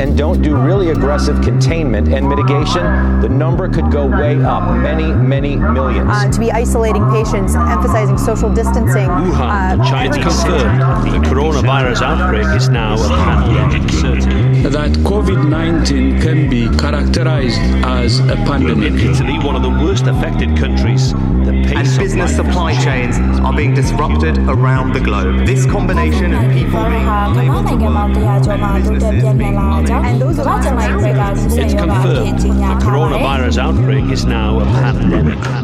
and don't do really aggressive containment and mitigation, the number could go way up, many, many millions. Uh, to be isolating patients, emphasizing social distancing. Wuhan, uh, China confirmed the coronavirus outbreak is now a pandemic. That COVID 19 can be characterized as a pandemic. In Italy, one of the worst affected countries, the pace and business supply chains are being disrupted around the globe. This combination of people being unable to work, it's confirmed the coronavirus outbreak is now a pandemic.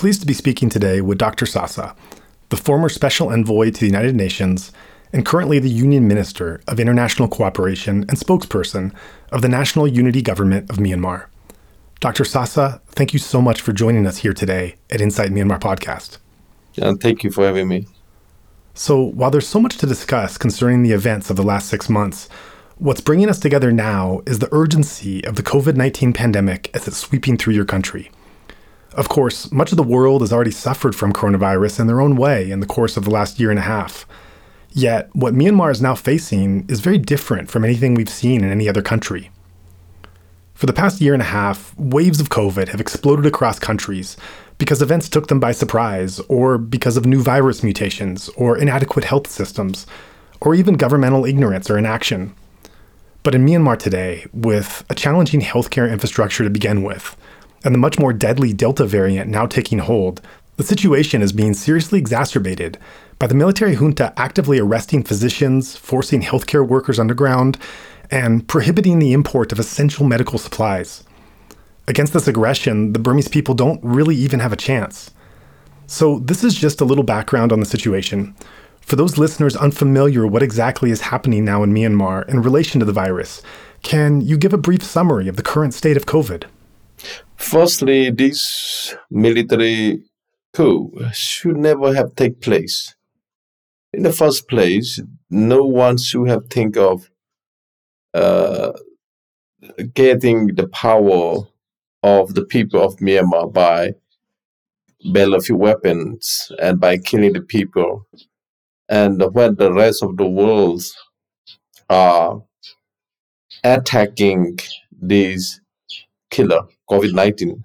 Pleased to be speaking today with Dr. Sasa, the former Special Envoy to the United Nations and currently the Union Minister of International Cooperation and spokesperson of the National Unity Government of Myanmar. Dr. Sasa, thank you so much for joining us here today at Insight Myanmar podcast. Yeah, thank you for having me. So, while there's so much to discuss concerning the events of the last six months, what's bringing us together now is the urgency of the COVID 19 pandemic as it's sweeping through your country. Of course, much of the world has already suffered from coronavirus in their own way in the course of the last year and a half. Yet, what Myanmar is now facing is very different from anything we've seen in any other country. For the past year and a half, waves of COVID have exploded across countries because events took them by surprise, or because of new virus mutations, or inadequate health systems, or even governmental ignorance or inaction. But in Myanmar today, with a challenging healthcare infrastructure to begin with, and the much more deadly Delta variant now taking hold, the situation is being seriously exacerbated by the military junta actively arresting physicians, forcing healthcare workers underground, and prohibiting the import of essential medical supplies. Against this aggression, the Burmese people don't really even have a chance. So, this is just a little background on the situation. For those listeners unfamiliar what exactly is happening now in Myanmar in relation to the virus, can you give a brief summary of the current state of COVID? Firstly, this military coup should never have taken place. In the first place, no one should have think of uh, getting the power of the people of Myanmar by battlefield weapons and by killing the people. And when the rest of the world are attacking these killer COVID 19.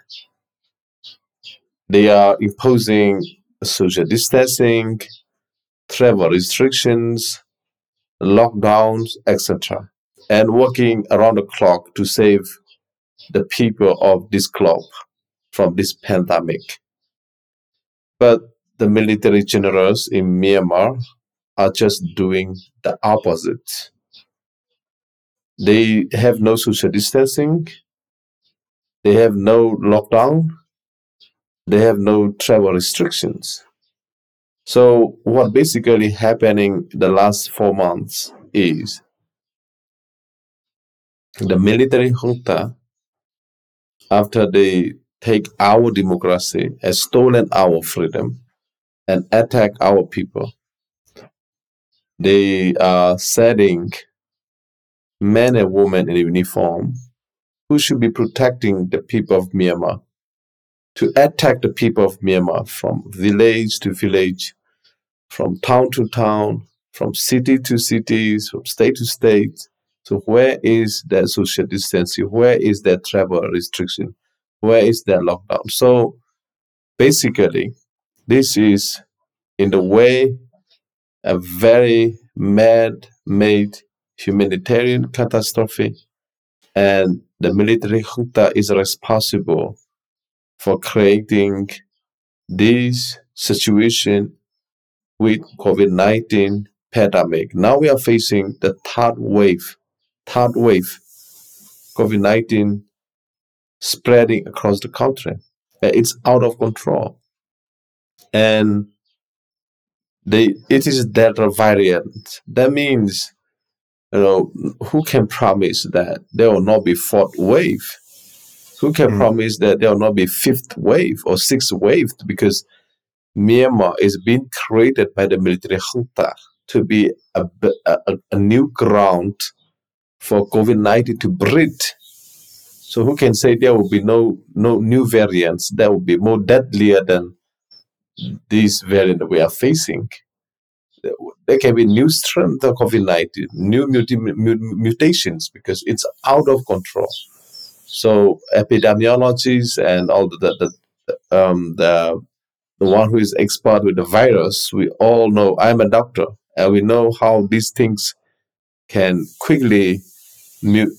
They are imposing social distancing, travel restrictions, lockdowns, etc., and working around the clock to save the people of this globe from this pandemic. But the military generals in Myanmar are just doing the opposite. They have no social distancing, they have no lockdown. They have no travel restrictions. So what basically happening the last four months is the military junta, after they take our democracy, has stolen our freedom and attack our people. They are setting men and women in uniform who should be protecting the people of Myanmar, to attack the people of Myanmar from village to village, from town to town, from city to cities, from state to state. So where is their social distancing? Where is their travel restriction? Where is their lockdown? So basically, this is in the way a very mad-made humanitarian catastrophe, and the military junta is responsible for creating this situation with COVID-19 pandemic. Now we are facing the third wave, third wave, COVID-19 spreading across the country. It's out of control. And they, it is Delta variant. That means, you know, who can promise that there will not be fourth wave? Who can mm. promise that there will not be fifth wave or sixth wave? Because Myanmar is being created by the military junta to be a, a, a new ground for COVID 19 to breed. So who can say there will be no no new variants that will be more deadlier than this variant we are facing? There can be new strains of COVID 19, new mutations because it's out of control. So epidemiologists and all the, the, the um, the the one who is expert with the virus, we all know I'm a doctor and we know how these things can quickly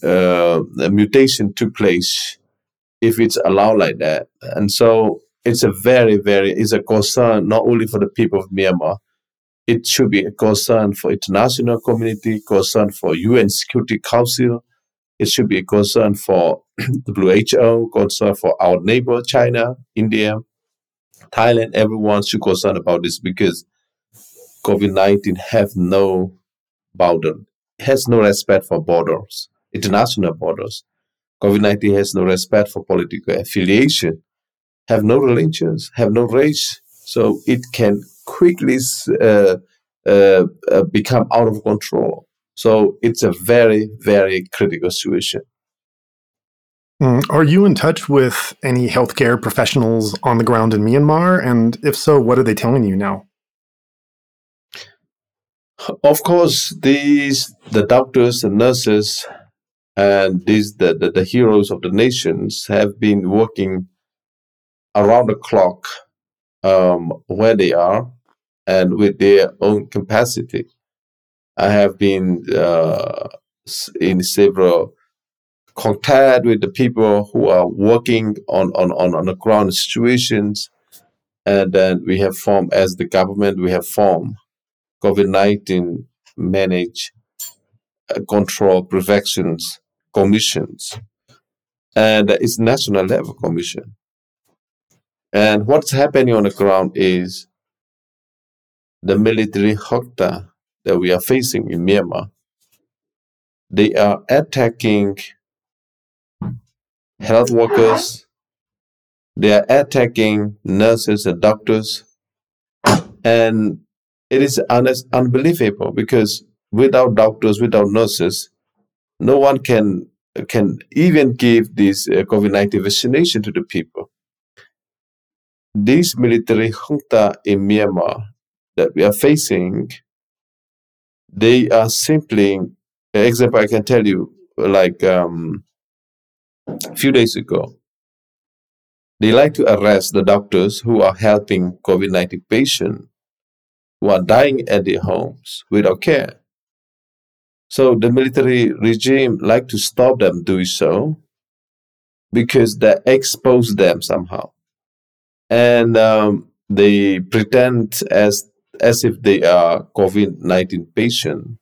uh, mutation took place if it's allowed like that. And so it's a very, very, it's a concern not only for the people of Myanmar, it should be a concern for international community, concern for UN Security Council. It should be a concern for WHO, concern for our neighbor, China, India, Thailand. Everyone should concern about this because COVID-19 have no border, has no respect for borders international borders. COVID 19 has no respect for political affiliation, have no religions, have no race. So it can quickly uh, uh, uh, become out of control. So it's a very, very critical situation. Mm. Are you in touch with any healthcare professionals on the ground in Myanmar? And if so, what are they telling you now? Of course, these the doctors and nurses and these the, the, the heroes of the nations have been working around the clock um, where they are and with their own capacity. I have been uh, in several contact with the people who are working on, on, on, on the ground situations. And then we have formed, as the government, we have formed COVID 19 manage uh, control protections commissions, and it's national level commission. And what's happening on the ground is the military junta that we are facing in Myanmar. They are attacking health workers. They are attacking nurses and doctors. And it is un- unbelievable because without doctors, without nurses, no one can can even give this uh, COVID-19 vaccination to the people. This military junta in Myanmar that we are facing, they are simply, example I can tell you, like um, a few days ago, they like to arrest the doctors who are helping COVID-19 patients who are dying at their homes without care. So the military regime like to stop them doing so because they expose them somehow, and um, they pretend as as if they are COVID nineteen patient,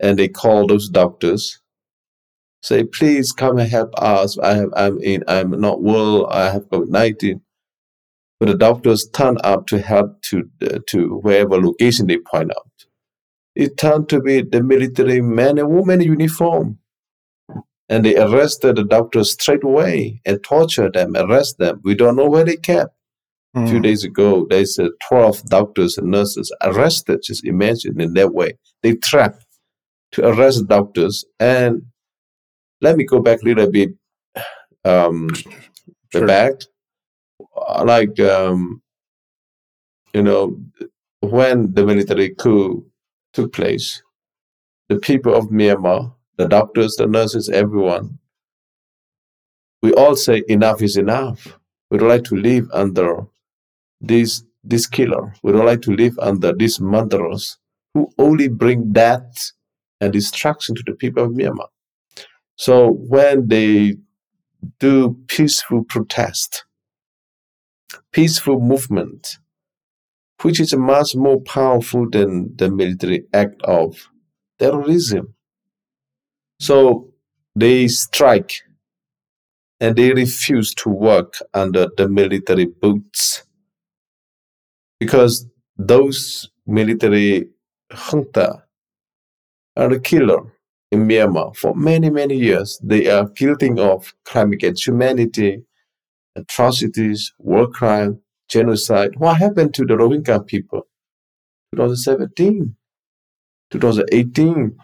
and they call those doctors, say, "Please come and help us. I have I'm in I'm not well. I have COVID nineteen. But the doctors turn up to help to uh, to wherever location they point out it turned to be the military men and women uniform. And they arrested the doctors straight away and tortured them, arrest them. We don't know where they kept. Mm. A few hmm. days ago, there's uh, 12 doctors and nurses arrested, just imagine in that way. They trapped to arrest doctors. And let me go back a little bit. um, the Sure. back. Like um, you know, when the military coup took place, the people of Myanmar, the doctors, the nurses, everyone, we all say enough is enough. We don't like to live under this this killer. We don't like to live under these murderers who only bring death and destruction to the people of Myanmar. So when they do peaceful protest, peaceful movement, which is much more powerful than the military act of terrorism. So they strike and they refuse to work under the military boots because those military junta are the killer in Myanmar for many, many years. They are guilty of crime against humanity, atrocities, war crime, genocide. What happened to the Rohingya people? 2017, 2018.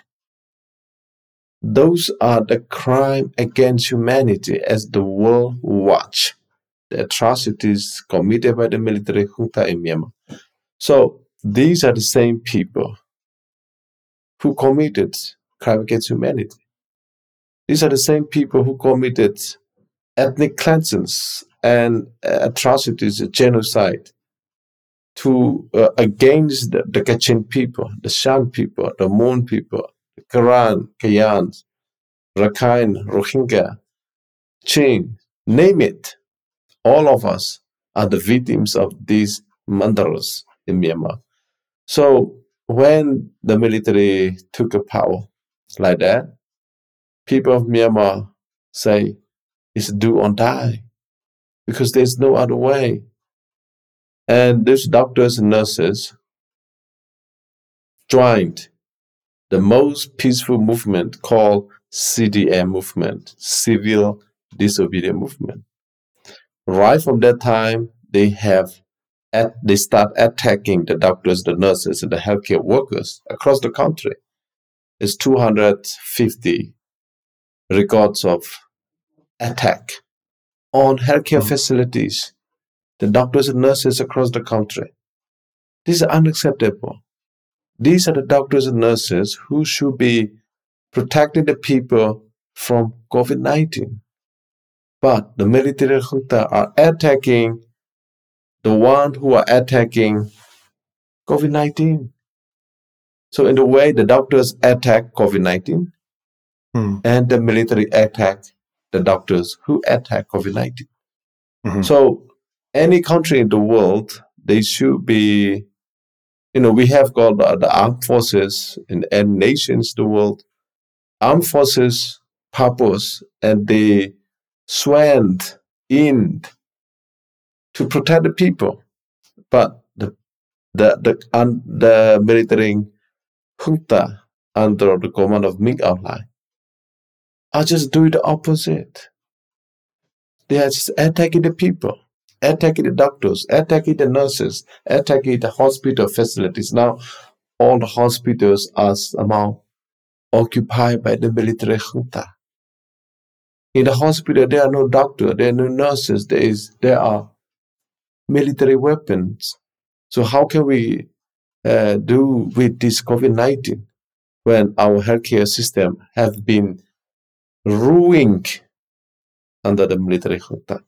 Those are the crime against humanity as the world watch atrocities committed by the military junta in Myanmar. So these are the same people who committed crime against humanity. These are the same people who committed ethnic cleansings and uh, atrocities, genocide to uh, against the, the Kachin people, the Shan people, the Mon people, the Karen, Kayans, Rakhine, Rohingya, Chin, name it. All of us are the victims of these murderers in Myanmar. So when the military took a power like that, people of Myanmar say it's do or die because there's no other way. And these doctors and nurses joined the most peaceful movement called CDM movement, Civil Disobedience Movement. Right from that time, they have at, they start attacking the doctors, the nurses, and the healthcare workers across the country. It's 250 records of attack on healthcare mm. facilities, the doctors and nurses across the country. This is unacceptable. These are the doctors and nurses who should be protecting the people from COVID 19. But the military junta are attacking the one who are attacking COVID 19. So, in a way, the doctors attack COVID 19 Hmm. and the military attack the doctors who attack COVID 19. Mhm. So, any country in the world, they should be, you know, we have got the, the armed forces in any nations in the world. Armed forces purpose and they swelled in to protect the people. But the the the, un, the military junta under the command of Min Aung Hlaing are just doing the opposite. They are just attacking the people, attacking the doctors, attacking the nurses, attacking the hospital facilities. Now, all the hospitals are somehow occupied by the military junta. In the hospital, there are no doctors, there are no nurses, there, is, there are military weapons. So, how can we uh, do with this COVID 19 when our healthcare system have been ruined under the military junta?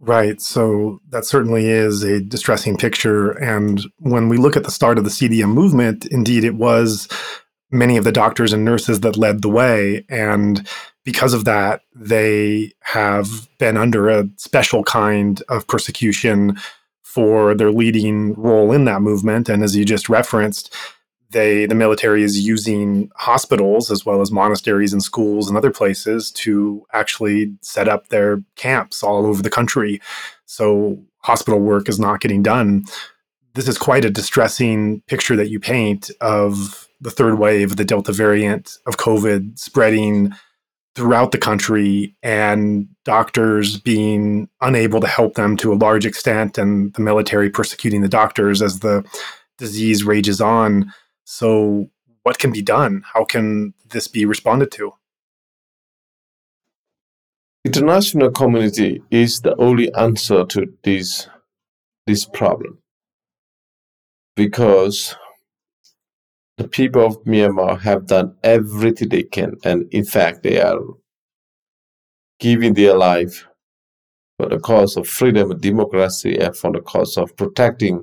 Right. So that certainly is a distressing picture. And when we look at the start of the CDM movement, indeed, it was many of the doctors and nurses that led the way. And because of that, they have been under a special kind of persecution for their leading role in that movement. And as you just referenced, they the military is using hospitals as well as monasteries and schools and other places to actually set up their camps all over the country so hospital work is not getting done this is quite a distressing picture that you paint of the third wave the delta variant of covid spreading throughout the country and doctors being unable to help them to a large extent and the military persecuting the doctors as the disease rages on so, what can be done? How can this be responded to? international community is the only answer to this this problem because the people of Myanmar have done everything they can, and in fact, they are giving their life for the cause of freedom and democracy and for the cause of protecting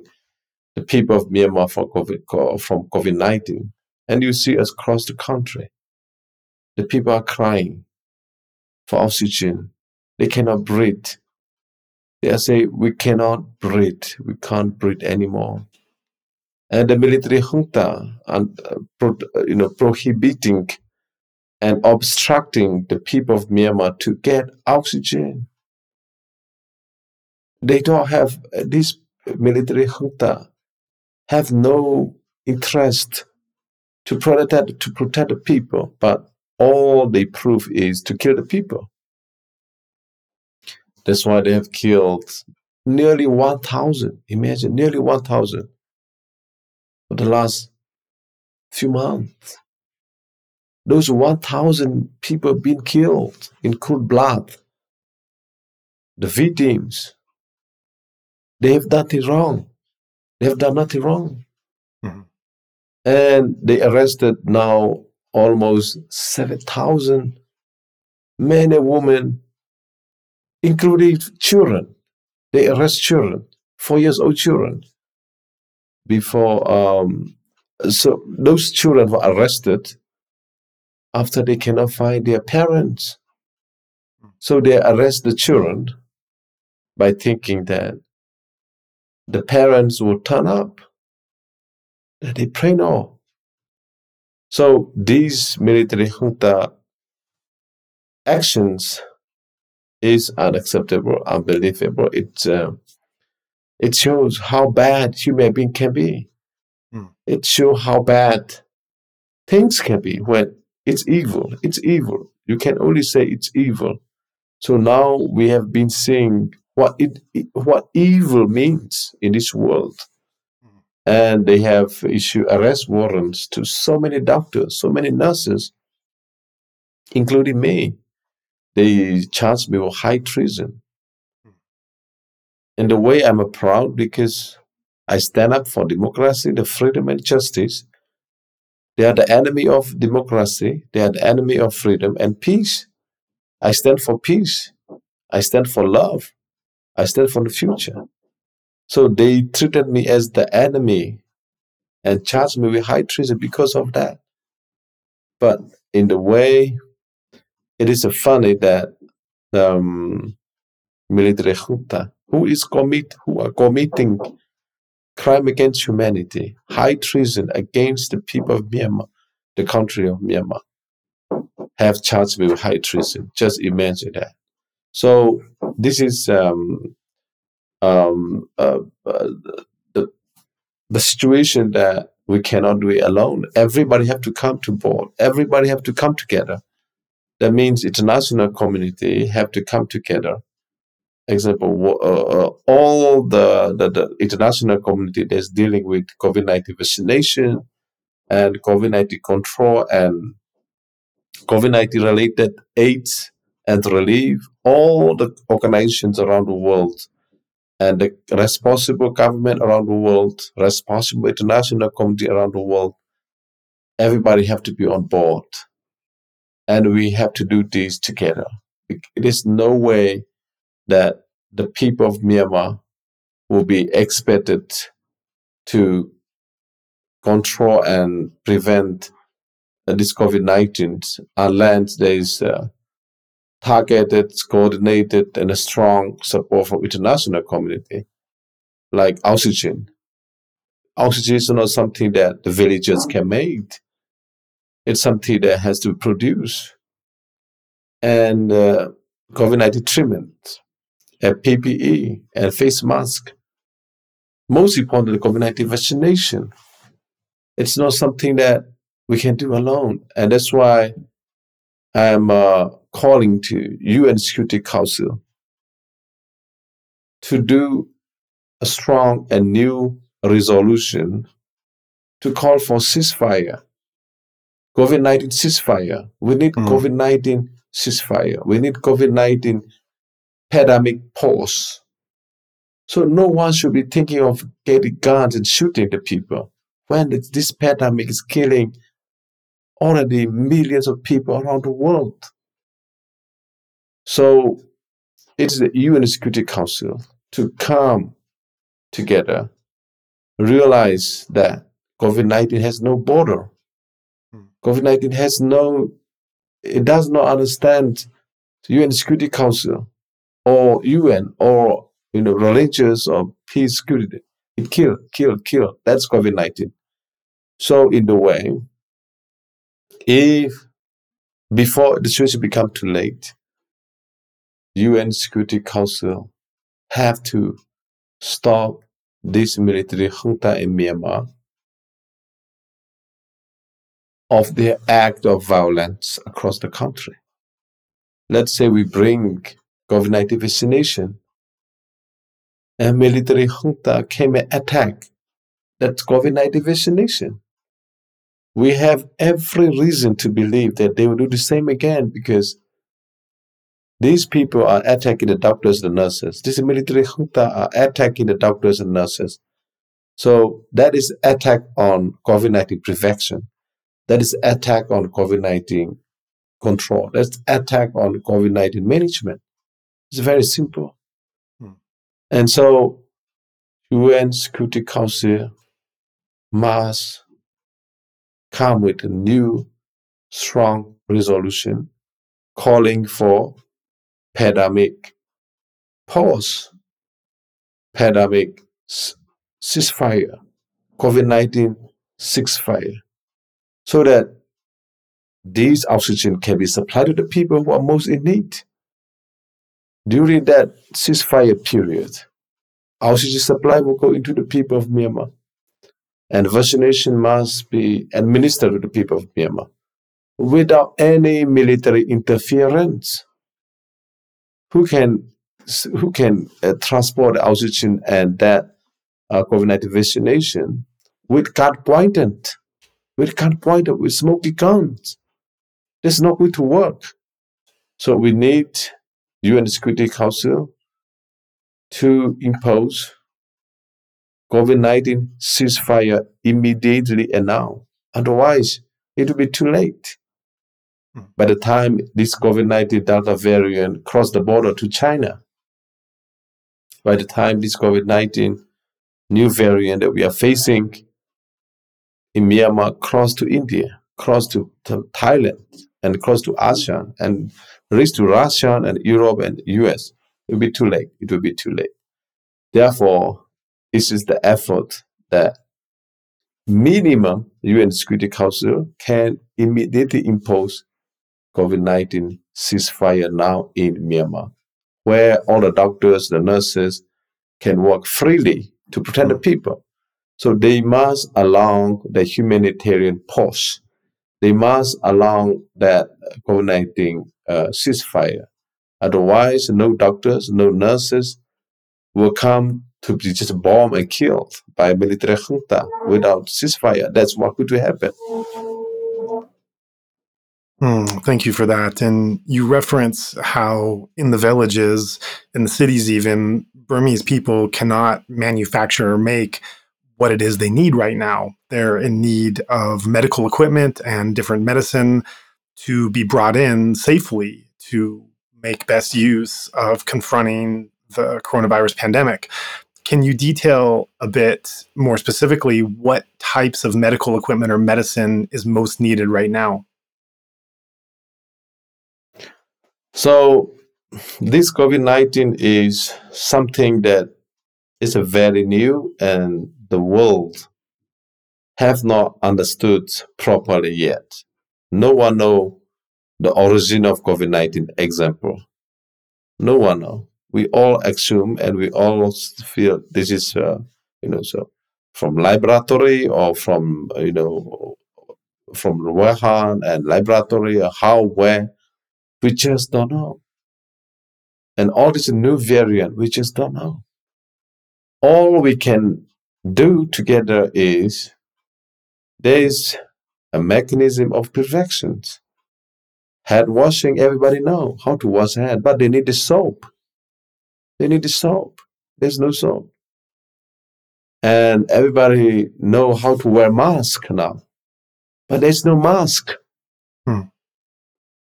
the people of Myanmar from COVID, from COVID-19. And you see us across the country, the people are crying for oxygen. They cannot breathe. They say, we cannot breathe. We can't breathe anymore. And the military junta, and, uh, pro, you know, prohibiting and obstructing the people of Myanmar to get oxygen. They don't have uh, this military junta have no interest to protect to protect the people, but all they prove is to kill the people. That's why they have killed nearly 1,000. Imagine, nearly 1,000 for the last few months. Those 1,000 people been killed in cold blood. The victims, they have done nothing wrong. They have done nothing wrong. Mm-hmm. And they arrested now almost 7,000 men and women, including children. They arrest children, four years old children. Before, um, so those children were arrested after they cannot find their parents. So they arrest the children by thinking that the parents will turn up. They pray no. So these military junta actions is unacceptable, unbelievable. It's uh, it shows how bad human being can be. Mm. It shows how bad things can be when it's evil. It's evil. You can only say it's evil. So now we have been seeing what it what evil means in this world and they have issued arrest warrants to so many doctors, so many nurses, including me. They charged me with high treason. In the way I'm a proud because I stand up for democracy, the freedom and justice. They are the enemy of democracy. They are the enemy of freedom and peace. I stand for peace. I stand for love. I stand for the future. So they treated me as the enemy and charged me with high treason because of that. But in the way, it is funny that um, military junta, who is commit, who are committing crime against humanity, high treason against the people of Myanmar, the country of Myanmar, have charged with high treason. Just imagine that. So this is um, um, uh, uh, the, the situation that we cannot do it alone. Everybody have to come to board. Everybody have to come together. That means international community have to come together. Example, uh, uh, all the, the, the, international community that's dealing with COVID-19 vaccination and COVID-19 control and COVID-19 related aids and relief, all the organizations around the world and the responsible government around the world, responsible international community around the world, everybody have to be on board. And we have to do this together. It is no way that the people of Myanmar will be expected to control and prevent this COVID 19 unless there is uh, targeted, coordinated, and a strong support from international community, like oxygen. Oxygen is not something that the villagers can make. It's something that has to produce. And uh, COVID-19 treatment, and PPE, and face mask. Most importantly, COVID-19 vaccination. It's not something that we can do alone. And that's why I'm uh, calling to UN Security Council to do a strong and new resolution to call for ceasefire, COVID 19 ceasefire. We need mm. COVID 19 ceasefire. We need COVID 19 pandemic pause. So no one should be thinking of getting guns and shooting the people when this pandemic is killing already millions of people around the world. So it's the UN Security Council to come together, realize that COVID 19 has no border. Hmm. COVID 19 has no, it does not understand the UN Security Council or UN or you know religious or peace security. It kill, kill, kill. That's COVID 19. So in the way, if before the situation become too late, UN Security Council have to stop this military junta in Myanmar of their act of violence across the country. Let's say we bring COVID-19 vaccination and military junta came and attack that COVID-19 vaccination. We have every reason to believe that they will do the same again because these people are attacking the doctors and nurses. This military junta are attacking the doctors and nurses. So that is attack on COVID-19 prevention. That is attack on COVID-19 control. That's attack on COVID-19 management. It's very simple. Hmm. And so UN Security Council must come with a new strong resolution calling for pandemic pause, pandemic ceasefire, COVID 19 ceasefire, so that these oxygen can be supplied to the people who are most in need. During that ceasefire period, oxygen supply will go into the people of Myanmar, and vaccination must be administered to the people of Myanmar without any military interference who can who can uh, transport oxygen and that uh, COVID-19 vaccination with gun pointed, with gun pointed, with smoky guns. That's not going to work. So we need UN Security Council to impose COVID-19 ceasefire immediately and now. Otherwise, it will be too late. Hmm. By the time this COVID 19 Delta variant crossed the border to China, by the time this COVID 19 new variant that we are facing in Myanmar crossed to India, crossed to, to Thailand, and crossed to ASEAN, and reached to Russia and Europe and US, it will be too late. It will be too late. Therefore, this is the effort that minimum UN Security Council can immediately impose COVID 19 ceasefire now in Myanmar, where all the doctors, the nurses can work freely to protect the mm. people. So they must allow the humanitarian pause. They must allow that COVID 19 uh, ceasefire. Otherwise, no doctors, no nurses will come to be just bombed and killed by military junta without ceasefire. That's what could happen. Mm, thank you for that. And you reference how in the villages, in the cities, even Burmese people cannot manufacture or make what it is they need right now. They're in need of medical equipment and different medicine to be brought in safely to make best use of confronting the coronavirus pandemic. Can you detail a bit more specifically what types of medical equipment or medicine is most needed right now? So this COVID nineteen is something that is a very new and the world have not understood properly yet. No one know the origin of COVID nineteen example. No one know. We all assume and we all feel this is uh, you know so from laboratory or from you know from Wuhan and laboratory how where we just don't know. And all this new variant, we just don't know. All we can do together is there's a mechanism of prevention. Head washing, everybody know how to wash head, but they need the soap. They need the soap. There's no soap. And everybody know how to wear mask now, but there's no mask. Hmm.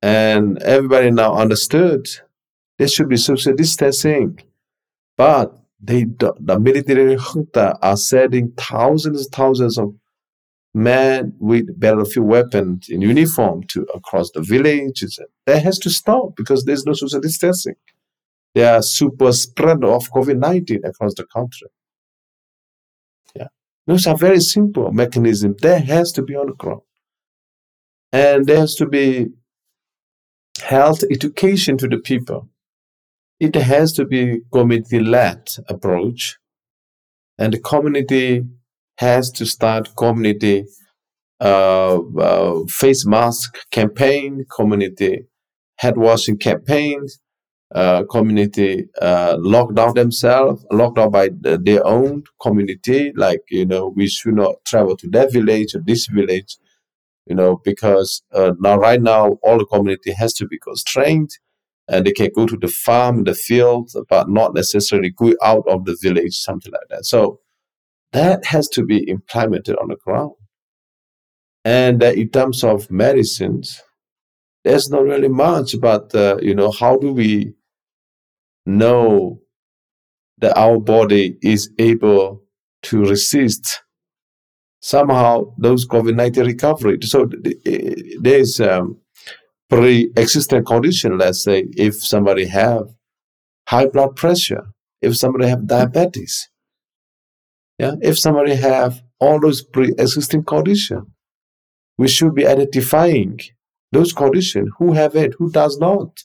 And everybody now understood there should be social distancing, but they the military junta are sending thousands and thousands of men with battlefield weapons in uniform to across the villages. That has to stop because there's no social distancing. There are super spread of COVID-19 across the country. Yeah. Those are very simple mechanisms. There has to be on the ground. And there has to be health education to the people. It has to be community-led approach. And the community has to start community uh, uh, face mask campaign, community head washing campaigns, uh, community uh, lock down themselves, locked down by the, their own community. Like you know, we should not travel to that village or this village. You know, because uh, now right now all the community has to be constrained, and they can go to the farm, the field, but not necessarily go out of the village, something like that. So that has to be implemented on the ground. And uh, in terms of medicines, there's not really much, but uh, you know, how do we know that our body is able to resist somehow those COVID-19 recovery? So there's um, pre-existing condition. Let's say if somebody have high blood pressure, if somebody have diabetes, yeah, if somebody have all those pre-existing conditions, we should be identifying those conditions, who have it, who does not,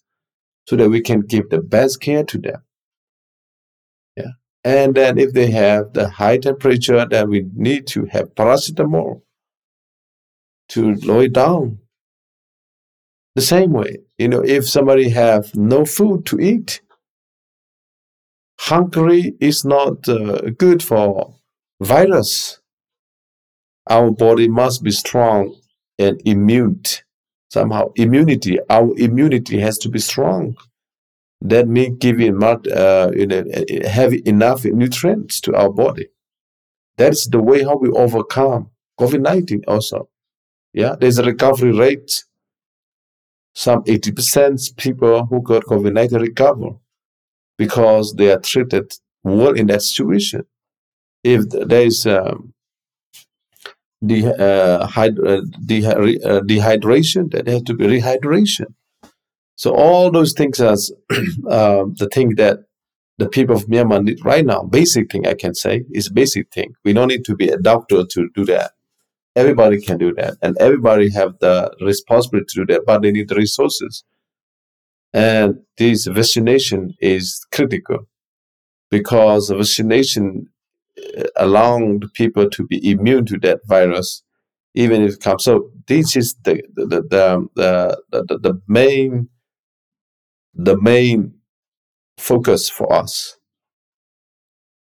so that we can give the best care to them. Yeah. And then if they have the high temperature, then we need to have paracetamol to lower it down. The same way, you know, if somebody have no food to eat, hungry is not uh, good for virus. Our body must be strong and immune. Somehow, immunity, our immunity has to be strong. That means giving not, uh, you know, have enough nutrients to our body. That's the way how we overcome COVID 19 also. Yeah, there's a recovery rate. Some 80% people who got COVID 19 recover because they are treated well in that situation if there is um, de- uh, hyd- uh, de- uh, dehydration, there has to be rehydration. So all those things are um, the thing that the people of Myanmar need right now. Basic thing I can say is basic thing. We don't need to be a doctor to do that. Everybody can do that, and everybody have the responsibility to do that, but they need the resources. And this vaccination is critical because vaccination eh, allowing people to be immune to that virus, even if it comes. So this is the the the the, um, the, the main the main focus for us.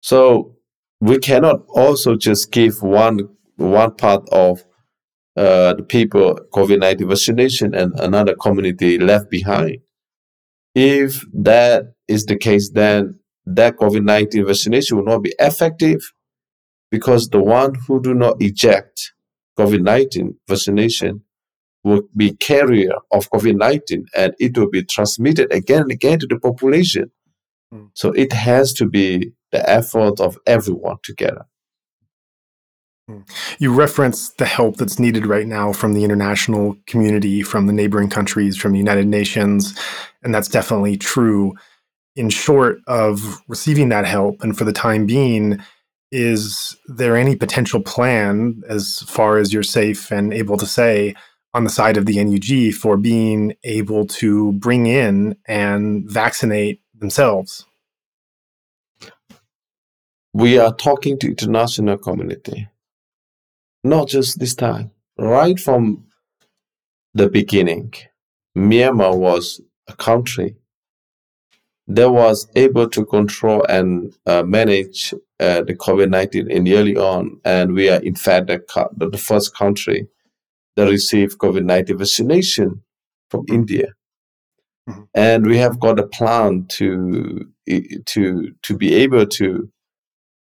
So we cannot also just give one one part of uh, the people COVID nineteen vaccination and another community left behind. If that is the case, then that COVID 19 vaccination will not be effective because the one who do not eject COVID 19 vaccination will be carrier of COVID 19 and it will be transmitted again and again to the population. Mm. So it has to be the effort of everyone together. You reference the help that's needed right now from the international community, from the neighboring countries, from the United Nations, and that's definitely true in short of receiving that help and for the time being is there any potential plan as far as you're safe and able to say on the side of the NUG for being able to bring in and vaccinate themselves? We are talking to international community, not just this time. Right from the beginning, Myanmar was a country that was able to control and uh, manage uh, the COVID-19 in early on. And we are, in fact, the, the first country that received COVID-19 vaccination from India. Mm-hmm. And we have got a plan to to to be able to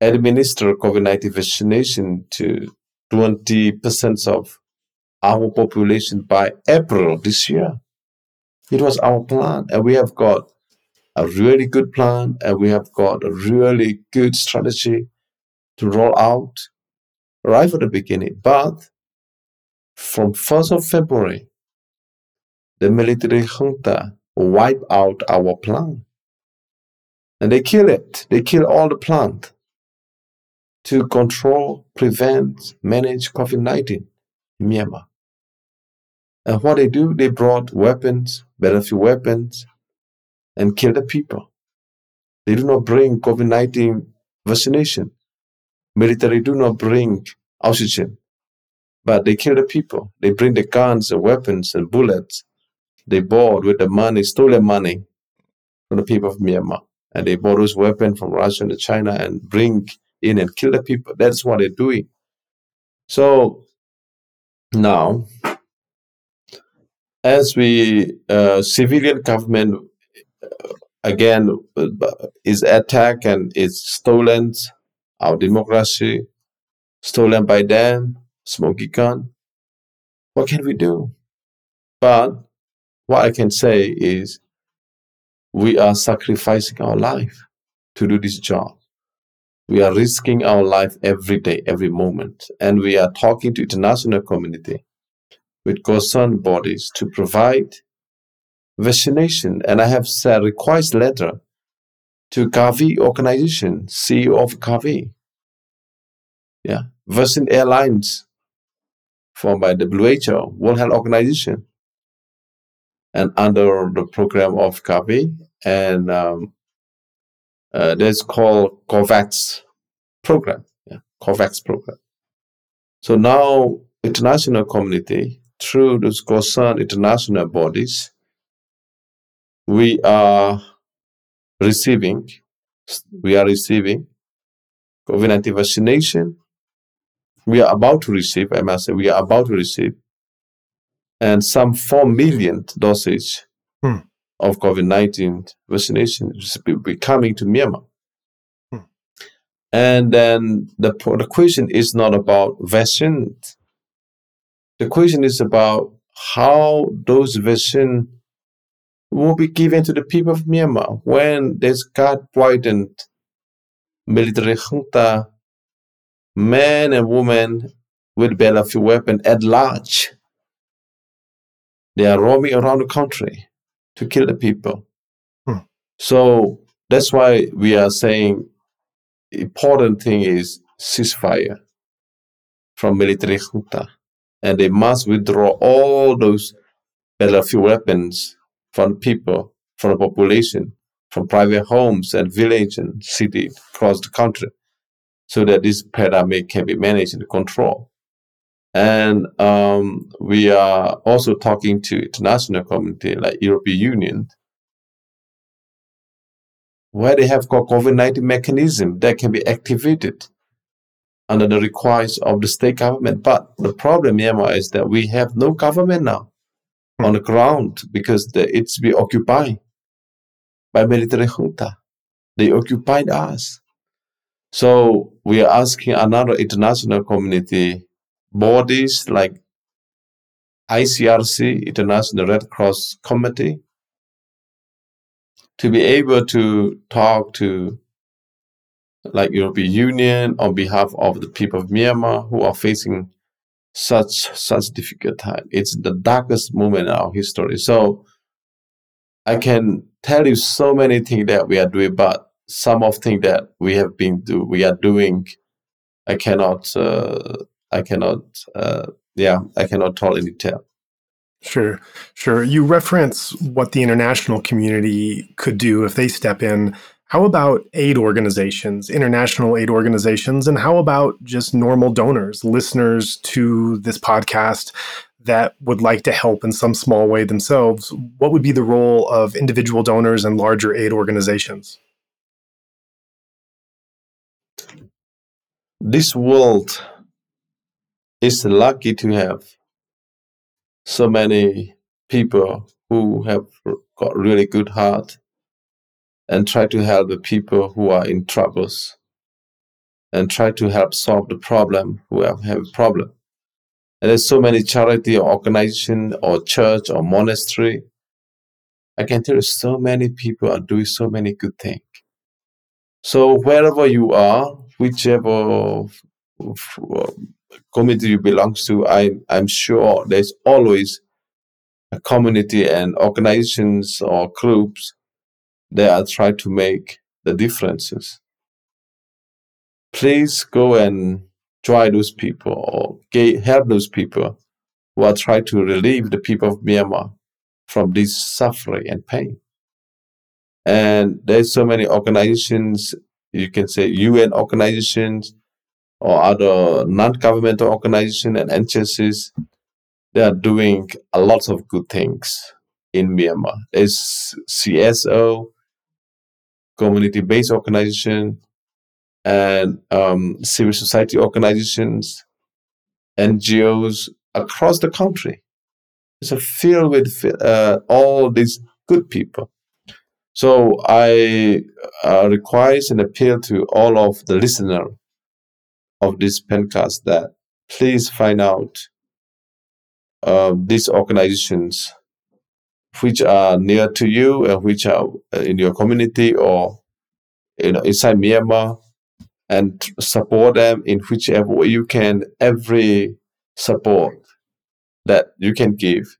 administer COVID-19 vaccination to 20% of our population by April this year. It was our plan, and we have got a really good plan, and we have got a really good strategy to roll out right from the beginning. But from 1st of February, the military junta wipe out our plan. And they kill it. They kill all the plant to control, prevent, manage COVID 19 in Myanmar. And what they do, they brought weapons, battlefield weapons, and kill the people. They do not bring COVID 19 vaccination. Military do not bring oxygen, but they kill the people. They bring the guns and weapons and bullets. They bought with the money, stolen money from the people of Myanmar. And they bought those weapons from Russia and China and bring in and kill the people. That's what they're doing. So now, as we, uh, civilian government uh, again uh, is attacked and is stolen our democracy, stolen by them, smoky gun. What can we do? But what I can say is we are sacrificing our life to do this job. We are risking our life every day, every moment, and we are talking to international community with concerned bodies to provide vaccination. And I have sent request letter to Gavi organization, CEO of Gavi. Yeah, Vaccine Alliance, formed by WHO, World Health Organization, and under the program of Gavi, and um, uh, that's called COVAX program. Yeah, COVAX program. So now international community, through those concerned international bodies, we are receiving, we are receiving COVID-19 vaccination. We are about to receive, I must say, we are about to receive, and some 4 million dosage hmm. Of COVID-19 vaccination will be coming to Myanmar. Hmm. And then the, the question is not about vaccines. The question is about how those vaccines will be given to the people of Myanmar when this God poisoned military junta, men and women with battlefield weapons at large. They are roaming around the country to kill the people. Hmm. So that's why we are saying important thing is ceasefire from military junta. And they must withdraw all those battlefield weapons from people, from the population, from private homes and village and city across the country, so that this pandemic can be managed and controlled. And um, we are also talking to international community like European Union, where they have got COVID-19 mechanism that can be activated under the request of the state government. But the problem, Myanmar, is that we have no government now on the ground because the, it's been occupied by military junta. They occupied us. So we are asking another international community bodies like ICRC, International Red Cross Committee, to be able to talk to like European Union on behalf of the people of Myanmar who are facing such such difficult time. It's the darkest moment in our history. So I can tell you so many things that we are doing, but some of things that we have been do we are doing, I cannot uh, I cannot uh, yeah I cannot tell in detail. Sure, sure. You reference what the international community could do if they step in how about aid organizations, international aid organizations, and how about just normal donors, listeners to this podcast that would like to help in some small way themselves? What would be the role of individual donors and larger aid organizations? This world is lucky to have so many people who have got really good heart and try to help the people who are in troubles and try to help solve the problem who have, have a problem. And there's so many charity or organization or church or monastery. I can tell you so many people are doing so many good things. So wherever you are, whichever community you belong to, I, I'm sure there's always a community and organizations or groups that are trying to make the differences. Please go and try those people or help those people who are trying to relieve the people of Myanmar from this suffering and pain. And there's so many organizations, you can say UN organizations or other non-governmental organizations and agencies, they are doing a lot of good things in Myanmar. it's CSO, community-based organization, and um, civil society organizations, NGOs across the country. It's a field with uh, all these good people. So I uh, request and appeal to all of the listeners of this podcast that please find out uh, these organizations which are near to you and which are in your community or you know inside Myanmar and support them in whichever way you can. Every support that you can give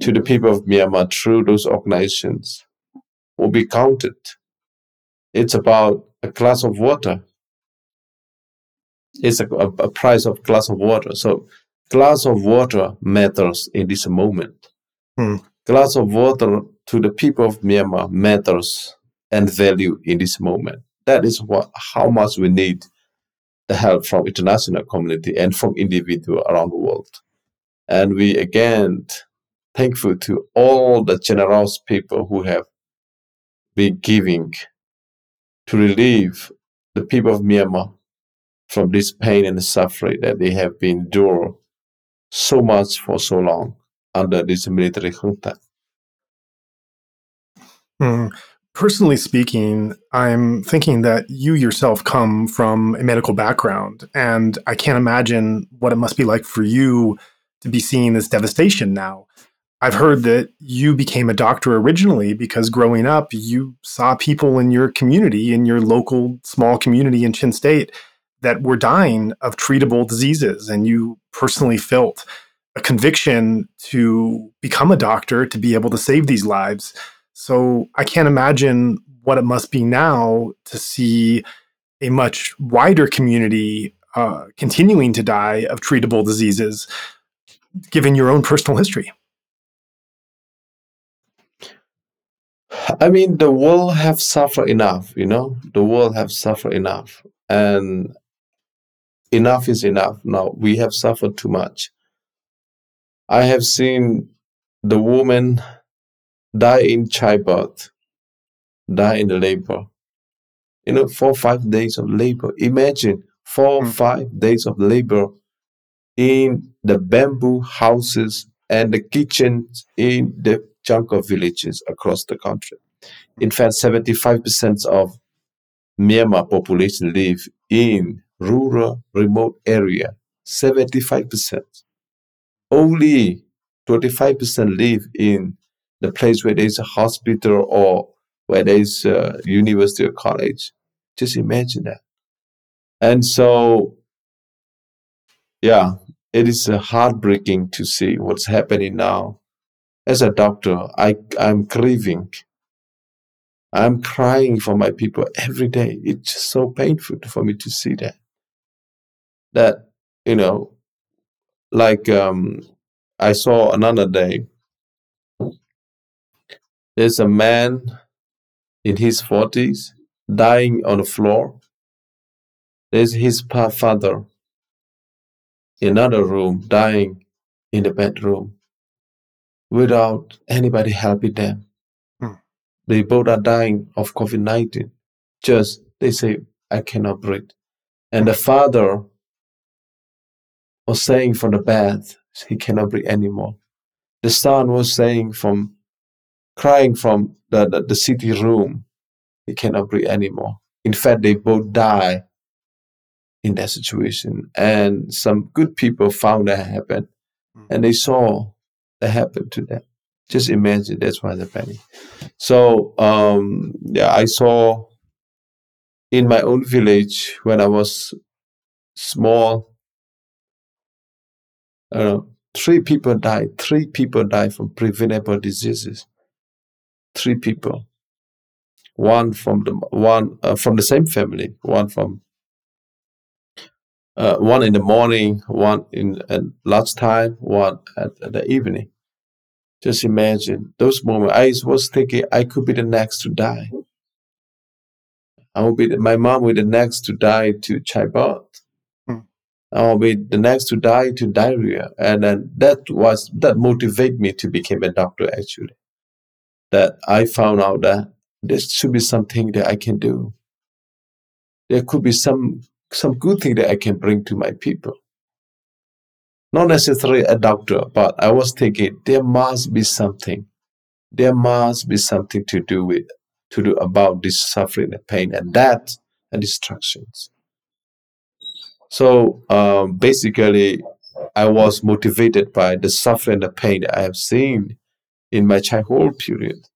to the people of Myanmar through those organizations will be counted. It's about a glass of water. It's a, a, a price of glass of water. So glass of water matters in this moment. Hmm. Glass of water to the people of Myanmar matters and value in this moment. That is what how much we need the help from international community and from individual around the world. And we again thankful to all the generous people who have been giving to relieve the people of Myanmar from this pain and suffering that they have been endured so much for so long under this military junta. Mm. Personally speaking, I'm thinking that you yourself come from a medical background, and I can't imagine what it must be like for you to be seeing this devastation now. I've heard that you became a doctor originally because growing up, you saw people in your community, in your local small community in Chin State, that were dying of treatable diseases, and you personally felt a conviction to become a doctor to be able to save these lives. So I can't imagine what it must be now to see a much wider community uh, continuing to die of treatable diseases, given your own personal history. I mean, the world have suffered enough, you know, the world have suffered enough. And enough is enough. Now, we have suffered too much. I have seen the woman die in childbirth, die in the labor. You know, four five days of labor. Imagine four mm. five days of labor in the bamboo houses and the kitchens in the jungle villages across the country. In fact, 75% of Myanmar population live in rural, remote area. 75%. Only 25% live in the place where there's a hospital or where there's a university or college. Just imagine that. And so, yeah, it is uh, heartbreaking to see what's happening now. As a doctor, I, I'm grieving. I'm crying for my people every day. It's just so painful for me to see that. That, you know, like um, I saw another day, there's a man in his 40s dying on the floor. There's his father in another room dying in the bedroom without anybody helping them. Hmm. They both are dying of COVID 19. Just they say, I cannot breathe. And the father was saying from the bed, he cannot breathe anymore. the son was saying from crying from the, the, the city room, he cannot breathe anymore. In fact, they both die in that situation. And some good people found that happen and they saw that happen to them. Just imagine that's why the penny. So um, yeah, I saw in my own village when I was small. Uh, three people died. Three people died from preventable diseases. Three people. One from the one uh, from the same family. One from uh, one in the morning, one in at lunchtime, one at, at the evening. Just imagine those moments. I was thinking I could be the next to die. I will be the, my mom will be the next to die to childbirth. I will be the next to die to diarrhea, and then that was that motivated me to become a doctor. Actually, that I found out that there should be something that I can do. There could be some some good thing that I can bring to my people not necessarily a doctor, but I was thinking there must be something. There must be something to do with to do about this suffering and pain and that and destructions. So um, basically, I was motivated by the suffering and the pain that I have seen in my childhood period.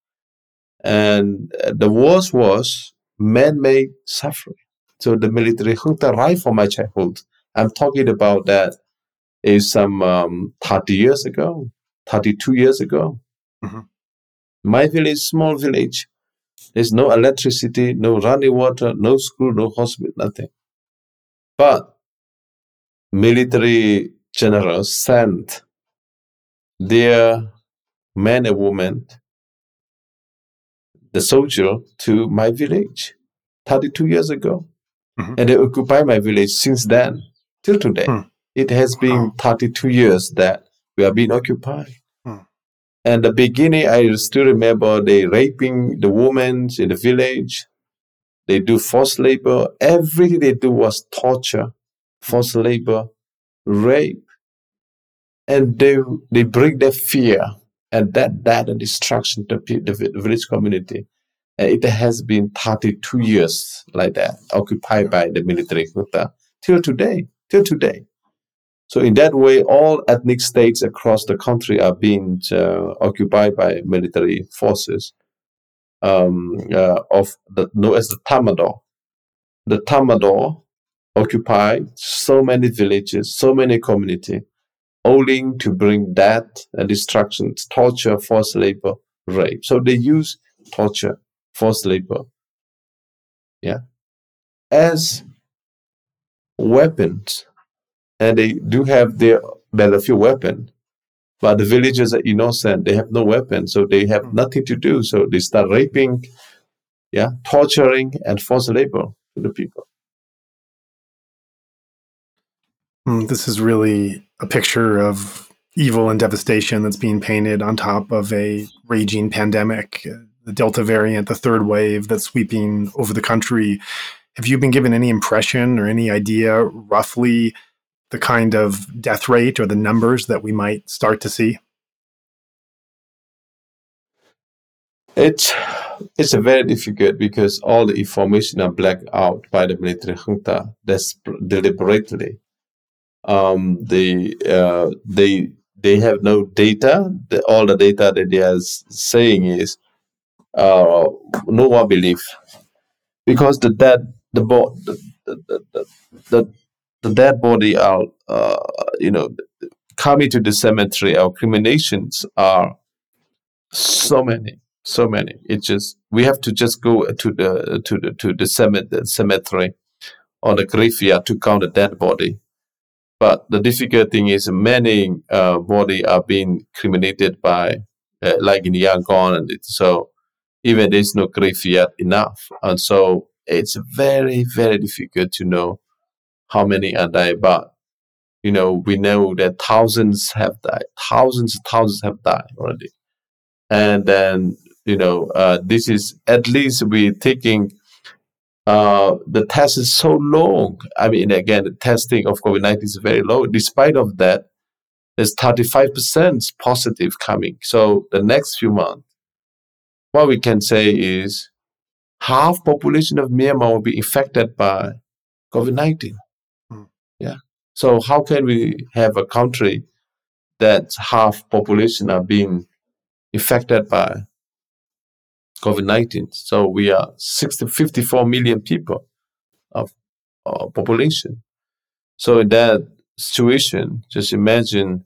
And the worst was man-made suffering. So the military junta from my childhood. I'm talking about that is some um, 30 years ago, 32 years ago. Mm-hmm. My village, small village, there's no electricity, no running water, no school, no hospital, nothing. But military generals sent their men and women, the soldier, to my village 32 years ago. Mm-hmm. And they occupy my village since then till today. Mm. It has been 32 years that we have been occupied. Hmm. And the beginning, I still remember they raping the women in the village. They do forced labor. Everything they do was torture, forced labor, rape. And they, they bring their fear and that, that and destruction to the, village community. And it has been 32 years like that, occupied by the military till today, till today. So in that way, all ethnic states across the country are being uh, occupied by military forces um, uh, of the known as the Tatmadaw. The Tatmadaw occupied so many villages, so many communities, only to bring death and destruction, torture, forced labor, rape. So they use torture, forced labor, yeah, as weapons and they do have their battlefield weapon. But the villagers are innocent; they have no weapon, so they have hmm. nothing to do. So they start raping, yeah, torturing, and forced labor to the people. Hmm, this is really a picture of evil and devastation that's being painted on top of a raging pandemic, uh, the Delta variant, the third wave that's sweeping over the country. Have you been given any impression or any idea roughly the kind of death rate or the numbers that we might start to see? It's it's a very difficult because all the information are blacked out by the military junta. That's deliberately. Um, they uh, they they have no data. The, all the data that they are saying is uh, no one believe because the dead the, the, the, the, the the dead body are, uh, you know, coming to the cemetery, our cremations are so many, so many. It's just we have to just go to the to the to the cemetery on the graveyard to count the dead body. But the difficult thing is many uh, body are being cremated by uh, like in Yangon, and so even there's no yet enough, and so it's very very difficult to know how many are died, but you know, we know that thousands have died, thousands, thousands have died already. And then, you know, uh, this is at least we're taking uh, the test is so long. I mean, again, the testing of COVID 19 is very low. Despite of that, there's 35% positive coming. So the next few months, what we can say is half population of Myanmar will be infected by COVID-19. Hmm. Yeah. So how can we have a country that half population are being affected by COVID-19? So we are 60, 54 million people of uh, population. So in that situation, just imagine,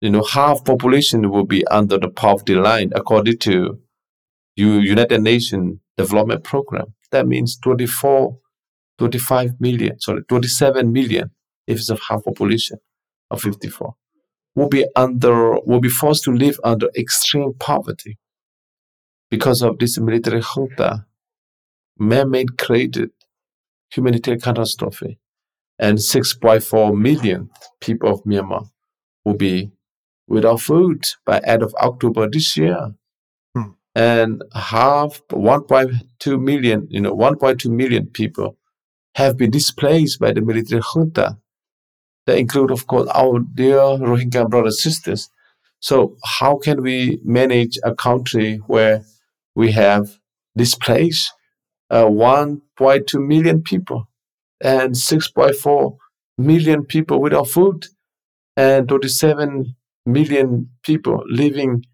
you know, half population will be under the poverty line according to United Nations Development Program. That means 24, 25 million, sorry, 27 million if it's a half population of 54 will be under will be forced to live under extreme poverty because of this military junta, man-made created humanitarian catastrophe and 6.4 million people of Myanmar will be without food by end of October this year. Hmm. And half 1.2 million, you know, 1.2 million people have been displaced by the military junta. That include, of course, our dear Rohingya brothers and sisters. So how can we manage a country where we have displaced uh, 1.2 million people? and 6.4 million people without food and 27 million people living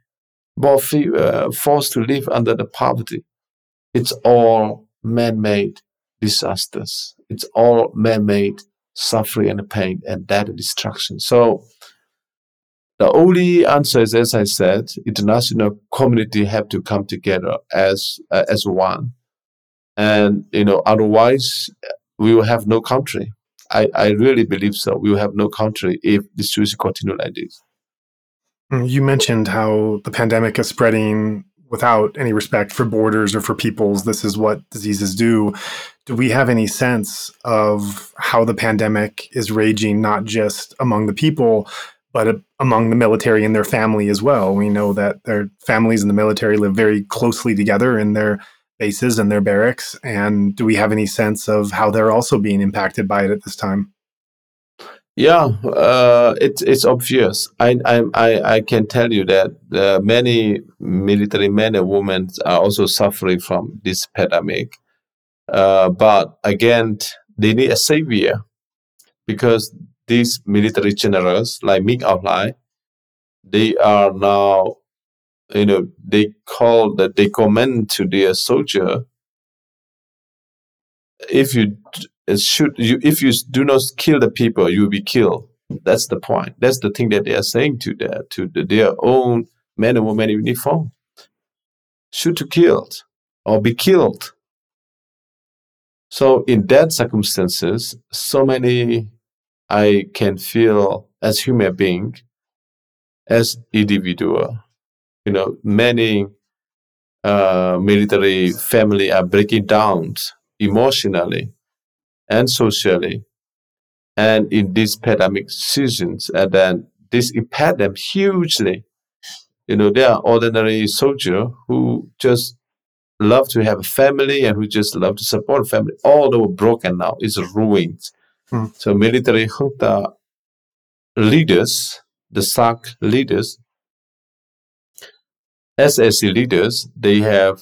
both uh, forced to live under the poverty. It's all man-made disasters. It's all man-made suffering and pain and death and destruction. So the only answer is, as I said, international community have to come together as uh, as one, and you know otherwise we will have no country. I, I really believe so. We will have no country if the situation continue like this. Mm, you mentioned how the pandemic is spreading without any respect for borders or for peoples. This is what diseases do. Do we have any sense of how the pandemic is raging, not just among the people, but among the military and their family as well? We know that their families in the military live very closely together in they're bases and their barracks? And do we have any sense of how they're also being impacted by it at this time? Yeah, uh, it's it's obvious. I, I I can tell you that uh, many military men and women are also suffering from this pandemic. Uh, but again, they need a savior because these military generals, like Min Aung Hlaing, they are now you know, they call that they commend to their soldier. If you uh, shoot, you if you do not kill the people, you will be killed. That's the point. That's the thing that they are saying to their to the, their own men and women in uniform. Shoot to kill or be killed. So in that circumstances, so many I can feel as human being, as individual, you know, many uh, military family are breaking down emotionally and socially. And in these pandemic seasons, and then this impact them hugely. You know, they are ordinary soldier who just love to have a family and who just love to support family. All they were broken now is ruined. Hmm. So military junta leaders, the SAC leaders, SSC leaders, they have,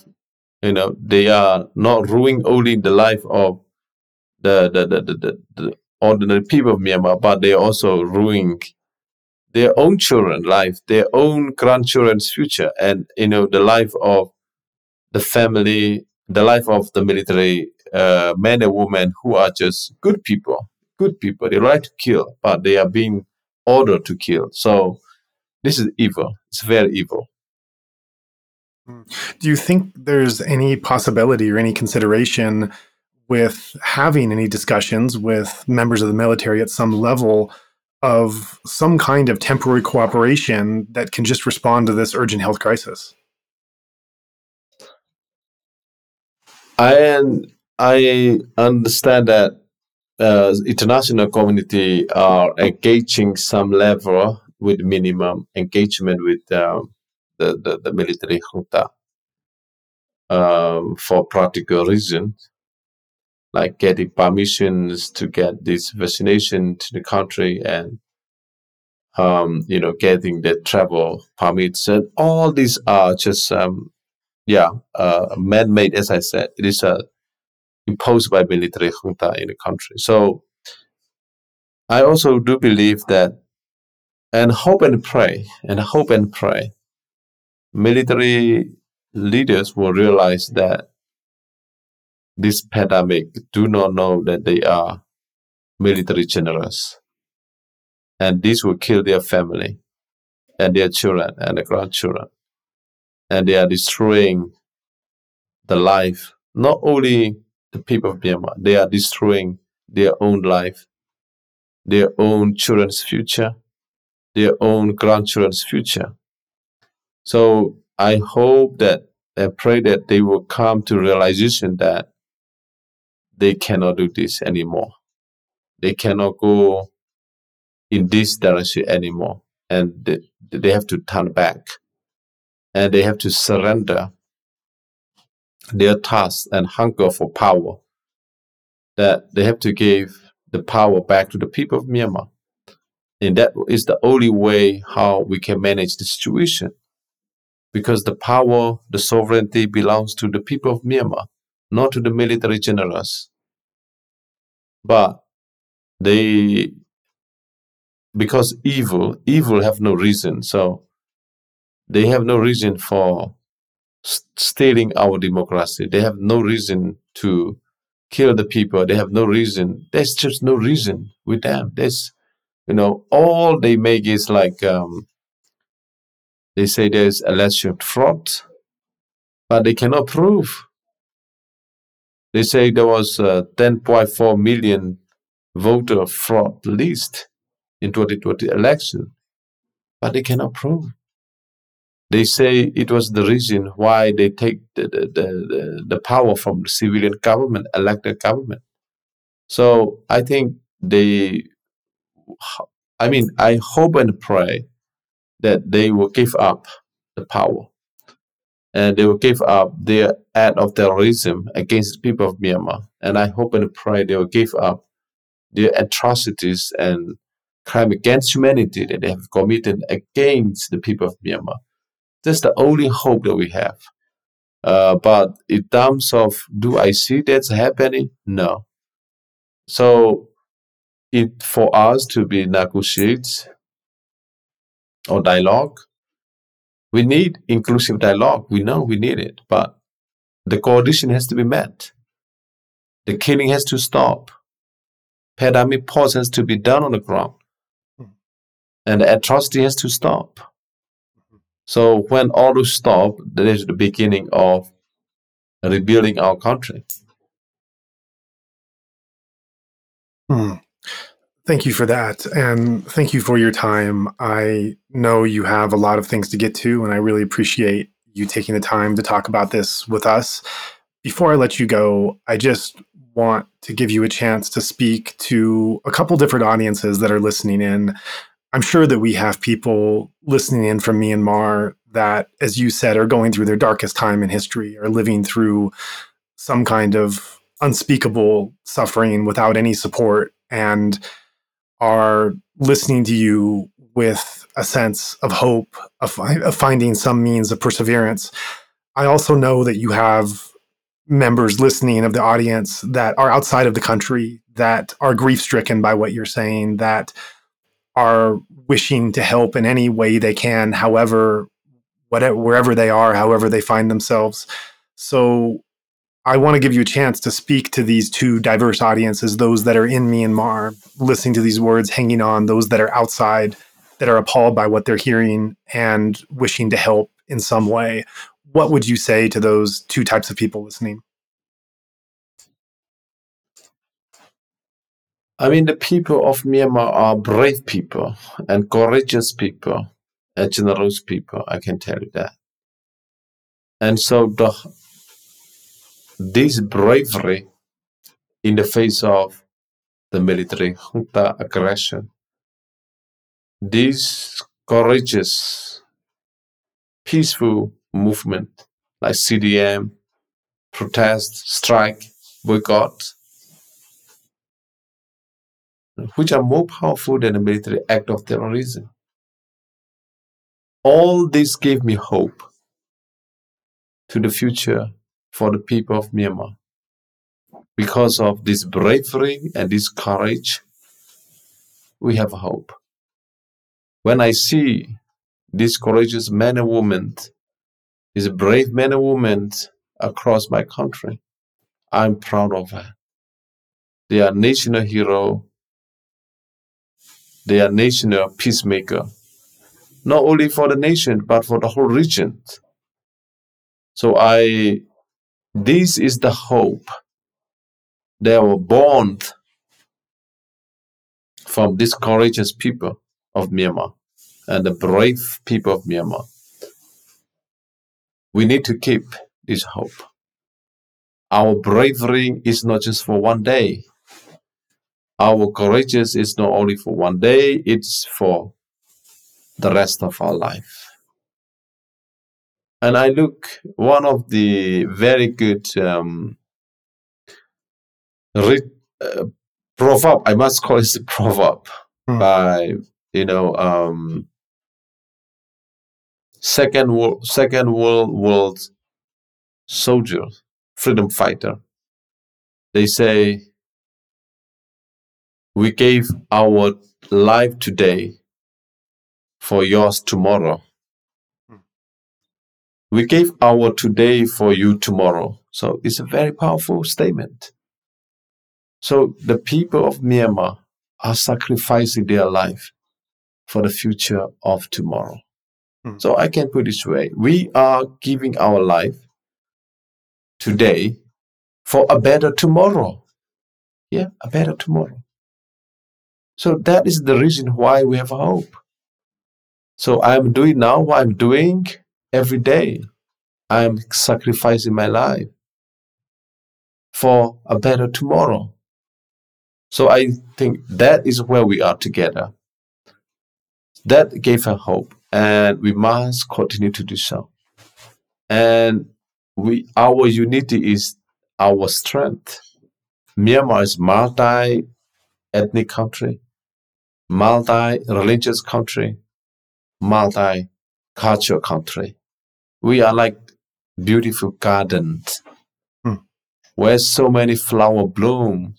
you know, they are not ruining only the life of the, the, the, the, the ordinary people of Myanmar, but they also ruining their own children life, their own grandchildren's future, and, you know, the life of the family, the life of the military uh, men and women who are just good people, good people. They like to kill, but they are being ordered to kill. So this is evil. It's very evil. Hmm. Do you think there's any possibility or any consideration with having any discussions with members of the military at some level of some kind of temporary cooperation that can just respond to this urgent health crisis? I I understand that uh, international community are engaging some level with minimum engagement with um, the, the, the military junta um, for practical reasons, like getting permissions to get this vaccination to the country and um, you know, getting the travel permits, and all these are just, um, yeah, uh, man-made. As I said, it is uh, imposed by military junta in the country. So I also do believe that, and hope and pray, and hope and pray, military leaders will realize that this pandemic do not know that they are military generals and this will kill their family and their children and their grandchildren. And they are destroying the life, not only the people of Myanmar, they are destroying their own life, their own children's future, their own grandchildren's future. So I hope that I pray that they will come to realization that they cannot do this anymore. They cannot go in this direction anymore. And they, they have to turn back and they have to surrender their task and hunger for power. That they have to give the power back to the people of Myanmar. And that is the only way how we can manage the situation. Because the power, the sovereignty belongs to the people of Myanmar, not to the military generals. But they because evil evil have no reason so they have no reason for stealing our democracy. They have no reason to kill the people. They have no reason. There's just no reason with them. There's you know all they make is like um, they say there's election fraud but they cannot prove. They say there was uh, 10.4 million voter fraud list in 2020 election, but they cannot prove. They say it was the reason why they take the, the, the, the power from the civilian government, elected government. So I think they, I mean, I hope and pray that they will give up the power and they will give up their act of terrorism against the people of Myanmar. And I hope and pray they will give up their atrocities and crime against humanity that they have committed against the people of Myanmar. That's the only hope that we have. Uh, but in terms of do I see that's happening? No. So, it for us to be negotiate or dialogue, we need inclusive dialogue. We know we need it, but the condition has to be met. The killing has to stop. Pandemic pause has to be done on the ground and the atrocity has to stop. So when all those stop, that is the beginning of rebuilding our country. Hmm. Thank you for that. And thank you for your time. I know you have a lot of things to get to, and I really appreciate you taking the time to talk about this with us. Before I let you go, I just want to give you a chance to speak to a couple different audiences that are listening in. I'm sure that we have people listening in from Myanmar that, as you said, are going through their darkest time in history, are living through some kind of unspeakable suffering without any support, and are listening to you with a sense of hope, of, of finding some means of perseverance. I also know that you have members listening of the audience that are outside of the country that are grief stricken by what you're saying, that are wishing to help in any way they can, however, whatever, wherever they are, however they find themselves. So I want to give you a chance to speak to these two diverse audiences, those that are in Myanmar, listening to these words, hanging on, those that are outside, that are appalled by what they're hearing and wishing to help in some way. What would you say to those two types of people listening? I mean, the people of Myanmar are brave people and courageous people and generous people. I can tell you that. And so the this bravery in the face of the military junta aggression, this courageous, peaceful movement like CDM, protest, strike, boycott, which are more powerful than a military act of terrorism. all this gave me hope to the future for the people of Myanmar. Because of this bravery and this courage, we have hope. When I see these courageous men and women, these brave men and women across my country, I'm proud of her. They are national hero. They are national peacemaker, not only for the nation but for the whole region. So I, this is the hope. They were born from these courageous people of Myanmar and the brave people of Myanmar. We need to keep this hope. Our bravery is not just for one day. Our courageous is not only for one day, it's for the rest of our life. And I look, one of the very good um, re- uh, proverb, I must call it a proverb, Hmm. by, you know, um, second world, second world world soldier, freedom fighter. They say, we gave our life today for yours tomorrow. We gave our today for you tomorrow. So it's a very powerful statement. So the people of Myanmar are sacrificing their life for the future of tomorrow. Hmm. So I can put it this way we are giving our life today for a better tomorrow. Yeah, a better tomorrow. So that is the reason why we have hope. So I'm doing now what I'm doing every day. I'm sacrificing my life for a better tomorrow. So I think that is where we are together. That gave her hope, and we must continue to do so. And we, our unity is our strength. Myanmar is multi-ethnic country, multi-religious country, multi-cultural country. We are like beautiful gardens Hmm. where so many flower bloom.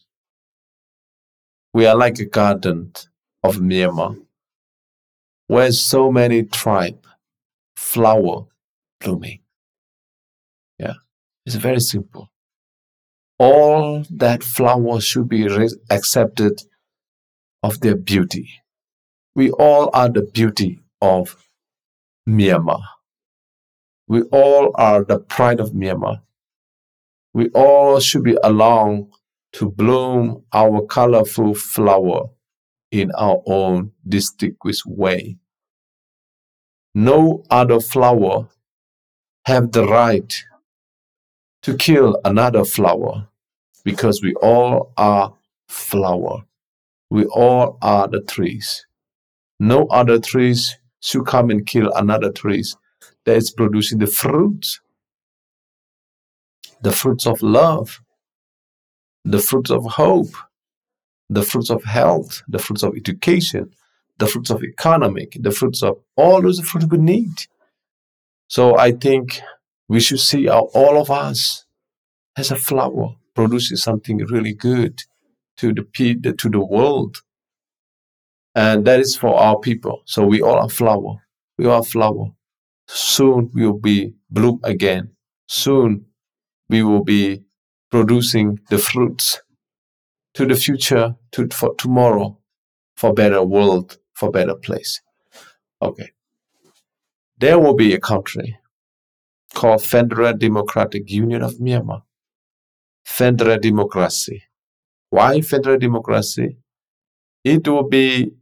We are like a garden of Myanmar where so many tribe flower blooming. Yeah, it's very simple. All that flower should be re- accepted of their beauty. We all are the beauty of Myanmar. We all are the pride of Myanmar. We all should be allowed to bloom our colorful flower in our own distinguished way. No other flower have the right to kill another flower because we all are flower. We all are the trees. No other trees should come and kill another trees. That is producing the fruits, the fruits of love, the fruits of hope, the fruits of health, the fruits of education, the fruits of economic, the fruits of all those fruits we need. So I think we should see all of us as a flower producing something really good to the to the world, and that is for our people. So we all are flower. We are flower. Soon we will be bloom again. Soon we will be producing the fruits to the future, to for tomorrow, for better world, for better place. Okay. There will be a country called Federal Democratic Union of Myanmar. Federal democracy. Why federal democracy? It will be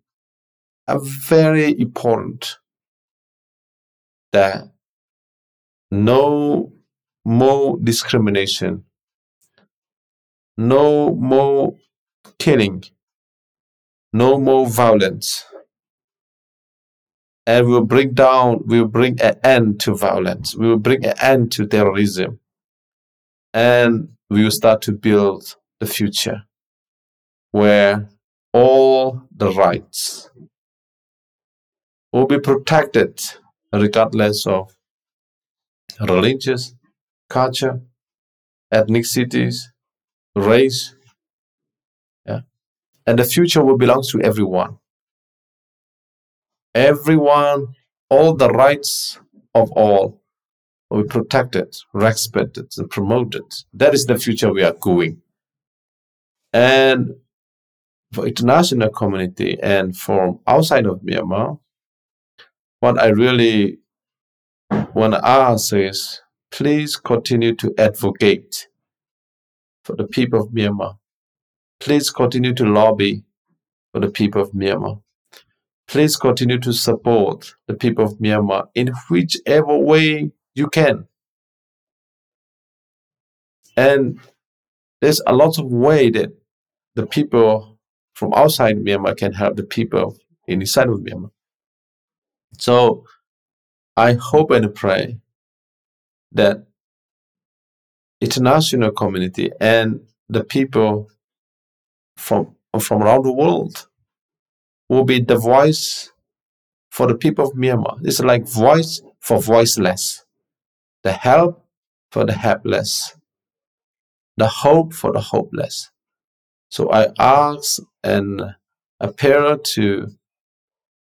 a very important that no more discrimination, no more killing, no more violence. And we will bring down, we will bring an end to violence. We will bring an end to terrorism. And we will start to build the future where all the rights will be protected regardless of religious, culture, ethnicities, race. Yeah. And the future will belong to everyone. Everyone, all the rights of all will be protected, respected, and promoted. That is the future we are going. And for international community and from outside of Myanmar, what I really want to ask is please continue to advocate for the people of Myanmar. Please continue to lobby for the people of Myanmar. Please continue to support the people of Myanmar in whichever way you can. And there's a lot of way that the people from outside Myanmar can help the people inside of Myanmar. So I hope and pray that international community and the people from from around the world will be the voice for the people of Myanmar. It's like voice for voiceless, the help for the helpless, the hope for the hopeless. So I ask and appeal to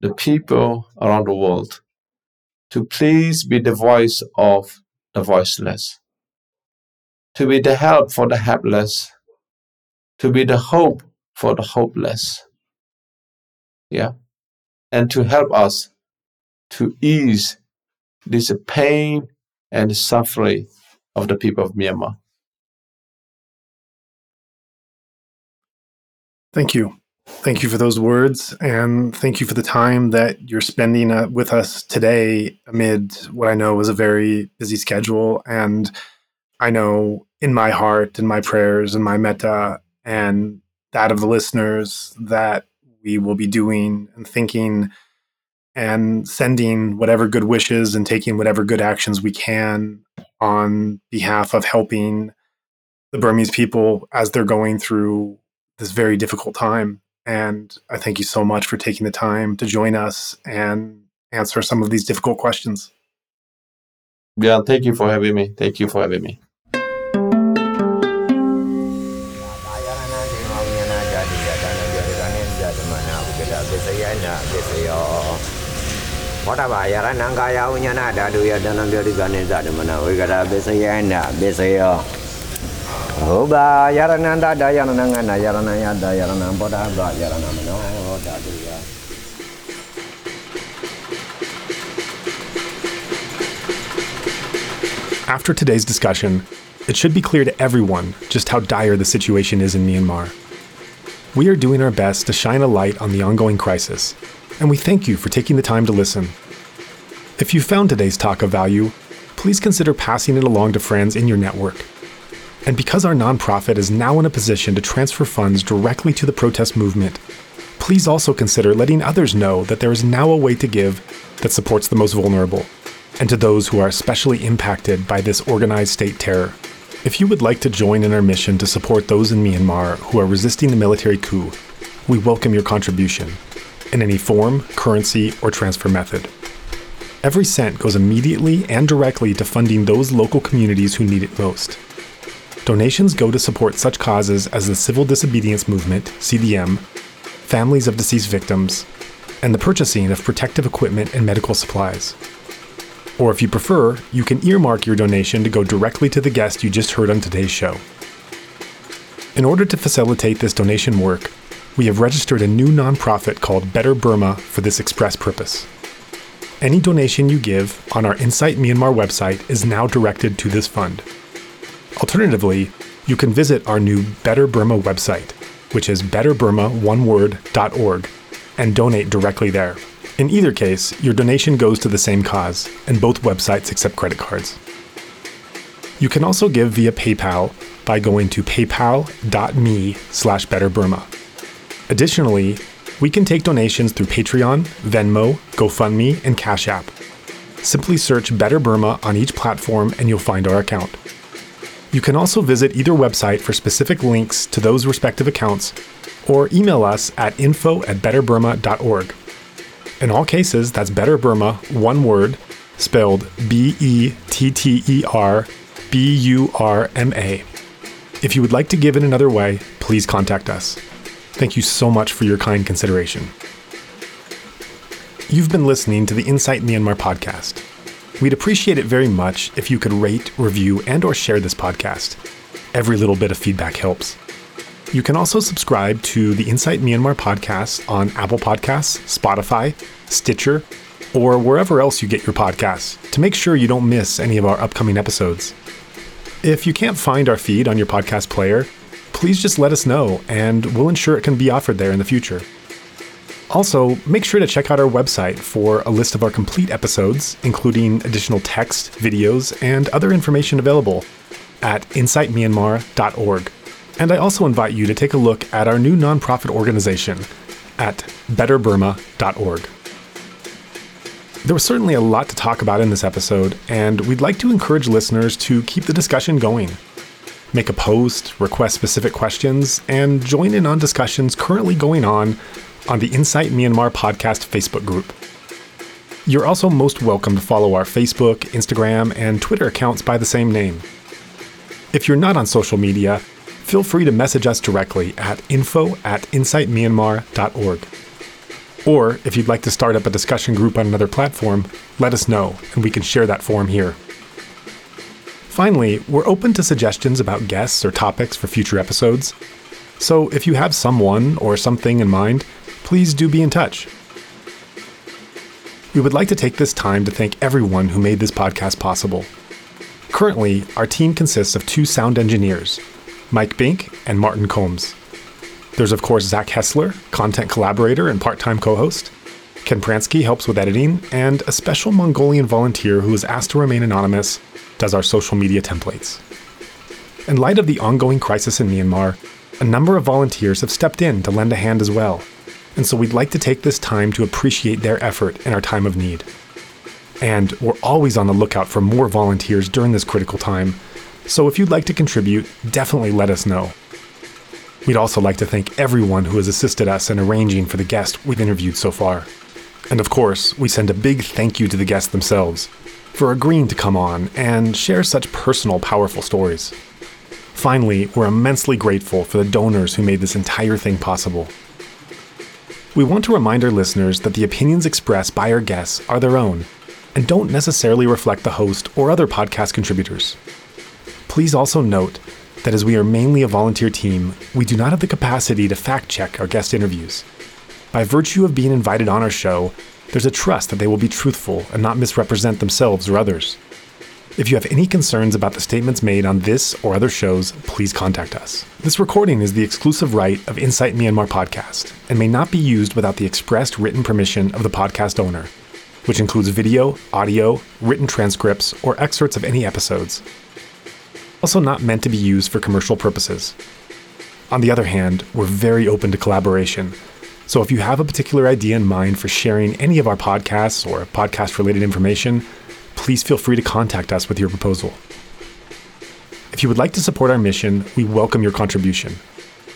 the people around the world to please be the voice of the voiceless, to be the help for the helpless, to be the hope for the hopeless. Yeah. And to help us to ease this pain and suffering of the people of Myanmar. Thank you. Thank you for those words, and thank you for the time that you're spending uh, with us today amid what I know was a very busy schedule. And I know in my heart in my prayers and my metta and that of the listeners that we will be doing and thinking and sending whatever good wishes and taking whatever good actions we can on behalf of helping the Burmese people as they're going through this very difficult time. And I thank you so much for taking the time to join us and answer some of these difficult questions. Yeah, thank you for having me. Thank you for having me. After today's discussion, it should be clear to everyone just how dire the situation is in Myanmar. We are doing our best to shine a light on the ongoing crisis, and we thank you for taking the time to listen. If you found today's talk of value, please consider passing it along to friends in your network. And because our nonprofit is now in a position to transfer funds directly to the protest movement, please also consider letting others know that there is now a way to give that supports the most vulnerable and to those who are especially impacted by this organized state terror. If you would like to join in our mission to support those in Myanmar who are resisting the military coup, we welcome your contribution in any form, currency, or transfer method. Every cent goes immediately and directly to funding those local communities who need it most. Donations go to support such causes as the Civil Disobedience Movement, CDM, families of deceased victims, and the purchasing of protective equipment and medical supplies. Or if you prefer, you can earmark your donation to go directly to the guest you just heard on today's show. In order to facilitate this donation work, we have registered a new nonprofit called Better Burma for this express purpose. Any donation you give on our Insight Myanmar website is now directed to this fund. Alternatively, you can visit our new Better Burma website, which is betterburmaoneword.org, and donate directly there. In either case, your donation goes to the same cause, and both websites accept credit cards. You can also give via PayPal by going to paypal.me slash betterburma. Additionally, we can take donations through Patreon, Venmo, GoFundMe, and Cash App. Simply search Better Burma on each platform and you'll find our account. You can also visit either website for specific links to those respective accounts or email us at info at betterburma.org. In all cases, that's Better Burma, one word, spelled B E T T E R B U R M A. If you would like to give in another way, please contact us. Thank you so much for your kind consideration. You've been listening to the Insight Myanmar podcast. We'd appreciate it very much if you could rate, review, and or share this podcast. Every little bit of feedback helps. You can also subscribe to the Insight Myanmar podcast on Apple Podcasts, Spotify, Stitcher, or wherever else you get your podcasts to make sure you don't miss any of our upcoming episodes. If you can't find our feed on your podcast player, please just let us know and we'll ensure it can be offered there in the future. Also, make sure to check out our website for a list of our complete episodes, including additional text, videos, and other information available at insightmyanmar.org. And I also invite you to take a look at our new nonprofit organization at betterburma.org. There was certainly a lot to talk about in this episode, and we'd like to encourage listeners to keep the discussion going. Make a post, request specific questions, and join in on discussions currently going on on the Insight Myanmar podcast Facebook group. You're also most welcome to follow our Facebook, Instagram, and Twitter accounts by the same name. If you're not on social media, feel free to message us directly at info at insightmyanmar.org. Or if you'd like to start up a discussion group on another platform, let us know and we can share that forum here. Finally, we're open to suggestions about guests or topics for future episodes. So if you have someone or something in mind, please do be in touch. We would like to take this time to thank everyone who made this podcast possible. Currently, our team consists of two sound engineers, Mike Bink and Martin Combs. There's, of course, Zach Hessler, content collaborator and part time co host. Ken Pransky helps with editing, and a special Mongolian volunteer who is asked to remain anonymous does our social media templates. In light of the ongoing crisis in Myanmar, a number of volunteers have stepped in to lend a hand as well, and so we'd like to take this time to appreciate their effort in our time of need. And we're always on the lookout for more volunteers during this critical time, so if you'd like to contribute, definitely let us know. We'd also like to thank everyone who has assisted us in arranging for the guests we've interviewed so far. And of course, we send a big thank you to the guests themselves for agreeing to come on and share such personal, powerful stories. Finally, we're immensely grateful for the donors who made this entire thing possible. We want to remind our listeners that the opinions expressed by our guests are their own and don't necessarily reflect the host or other podcast contributors. Please also note that as we are mainly a volunteer team, we do not have the capacity to fact check our guest interviews. By virtue of being invited on our show, there's a trust that they will be truthful and not misrepresent themselves or others. If you have any concerns about the statements made on this or other shows, please contact us. This recording is the exclusive right of Insight Myanmar podcast and may not be used without the expressed written permission of the podcast owner, which includes video, audio, written transcripts, or excerpts of any episodes. Also, not meant to be used for commercial purposes. On the other hand, we're very open to collaboration. So if you have a particular idea in mind for sharing any of our podcasts or podcast related information, please feel free to contact us with your proposal. If you would like to support our mission, we welcome your contribution.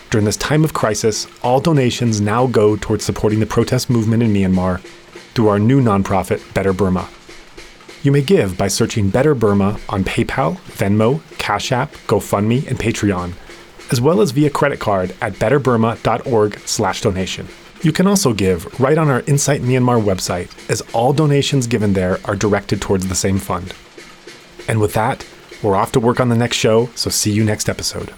During this time of crisis, all donations now go towards supporting the protest movement in Myanmar through our new nonprofit, Better Burma. You may give by searching Better Burma on PayPal, Venmo, Cash App, GoFundMe, and Patreon, as well as via credit card at betterburma.org/donation. You can also give right on our Insight Myanmar website, as all donations given there are directed towards the same fund. And with that, we're off to work on the next show, so see you next episode.